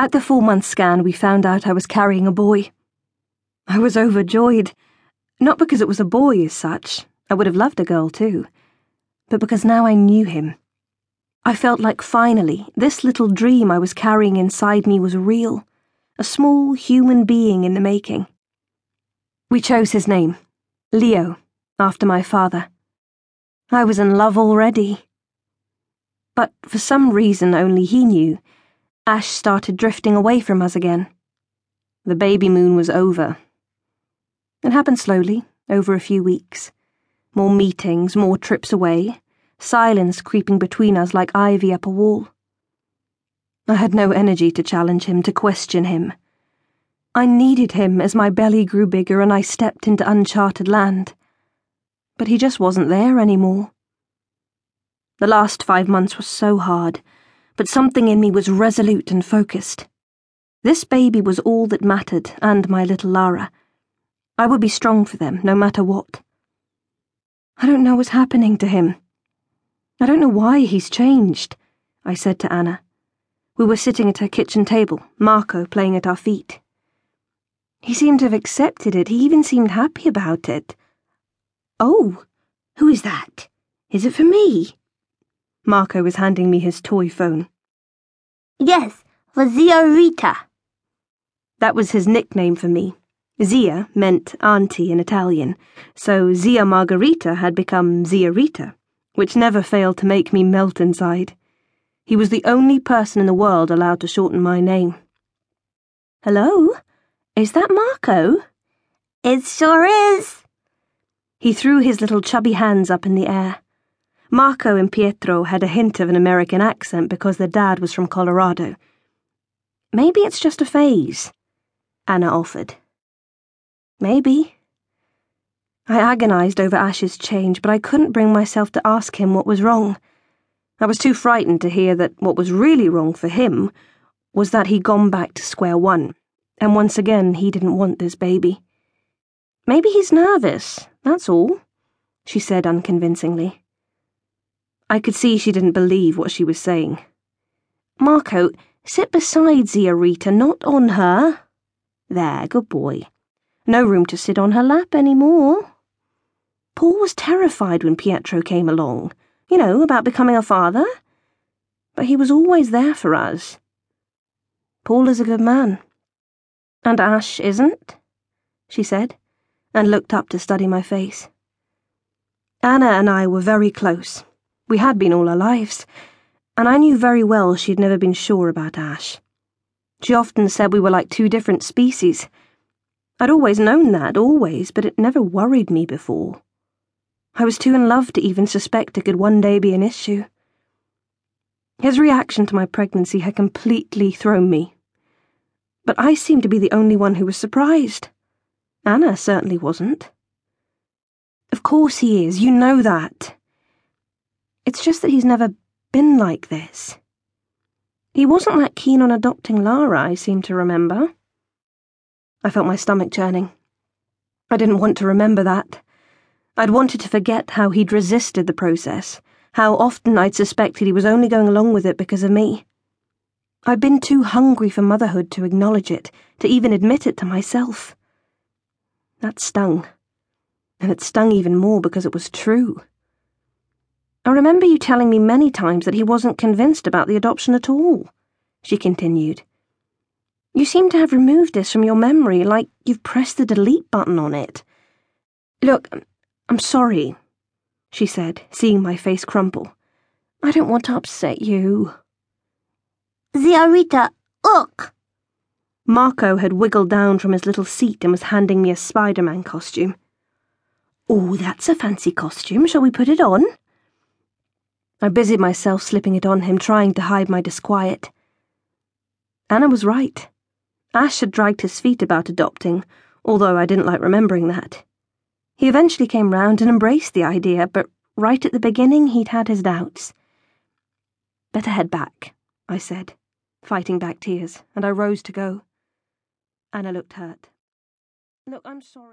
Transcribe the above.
At the four month scan, we found out I was carrying a boy. I was overjoyed. Not because it was a boy as such, I would have loved a girl too, but because now I knew him. I felt like finally this little dream I was carrying inside me was real, a small human being in the making. We chose his name, Leo, after my father. I was in love already. But for some reason only he knew, Ash started drifting away from us again. The baby moon was over. It happened slowly, over a few weeks. More meetings, more trips away, silence creeping between us like ivy up a wall. I had no energy to challenge him, to question him. I needed him as my belly grew bigger and I stepped into uncharted land but he just wasn't there anymore. The last five months were so hard, but something in me was resolute and focused. This baby was all that mattered, and my little Lara. I would be strong for them, no matter what. I don't know what's happening to him. I don't know why he's changed, I said to Anna. We were sitting at her kitchen table, Marco playing at our feet. He seemed to have accepted it, he even seemed happy about it. Oh, who is that? Is it for me? Marco was handing me his toy phone. Yes, for Zia Rita. That was his nickname for me. Zia meant auntie in Italian, so Zia Margherita had become Zia Rita, which never failed to make me melt inside. He was the only person in the world allowed to shorten my name. Hello? Is that Marco? It sure is. He threw his little chubby hands up in the air. Marco and Pietro had a hint of an American accent because their dad was from Colorado. Maybe it's just a phase, Anna offered. Maybe. I agonized over Ash's change, but I couldn't bring myself to ask him what was wrong. I was too frightened to hear that what was really wrong for him was that he'd gone back to square one, and once again he didn't want this baby. Maybe he's nervous, that's all, she said unconvincingly. I could see she didn't believe what she was saying. Marco, sit beside Zia Rita, not on her. There, good boy. No room to sit on her lap any more. Paul was terrified when Pietro came along, you know, about becoming a father. But he was always there for us. Paul is a good man. And Ash isn't, she said and looked up to study my face. Anna and I were very close. We had been all our lives, and I knew very well she'd never been sure about Ash. She often said we were like two different species. I'd always known that, always, but it never worried me before. I was too in love to even suspect it could one day be an issue. His reaction to my pregnancy had completely thrown me. But I seemed to be the only one who was surprised. Anna certainly wasn't. Of course he is, you know that. It's just that he's never been like this. He wasn't that keen on adopting Lara, I seem to remember. I felt my stomach churning. I didn't want to remember that. I'd wanted to forget how he'd resisted the process, how often I'd suspected he was only going along with it because of me. I'd been too hungry for motherhood to acknowledge it, to even admit it to myself. That stung. And it stung even more because it was true. I remember you telling me many times that he wasn't convinced about the adoption at all, she continued. You seem to have removed this from your memory like you've pressed the delete button on it. Look, I'm sorry, she said, seeing my face crumple. I don't want to upset you. Zia Rita, look! Marco had wiggled down from his little seat and was handing me a Spider Man costume. Oh, that's a fancy costume. Shall we put it on? I busied myself slipping it on him, trying to hide my disquiet. Anna was right. Ash had dragged his feet about adopting, although I didn't like remembering that. He eventually came round and embraced the idea, but right at the beginning he'd had his doubts. Better head back, I said, fighting back tears, and I rose to go. Anna looked hurt. Look, I'm sorry.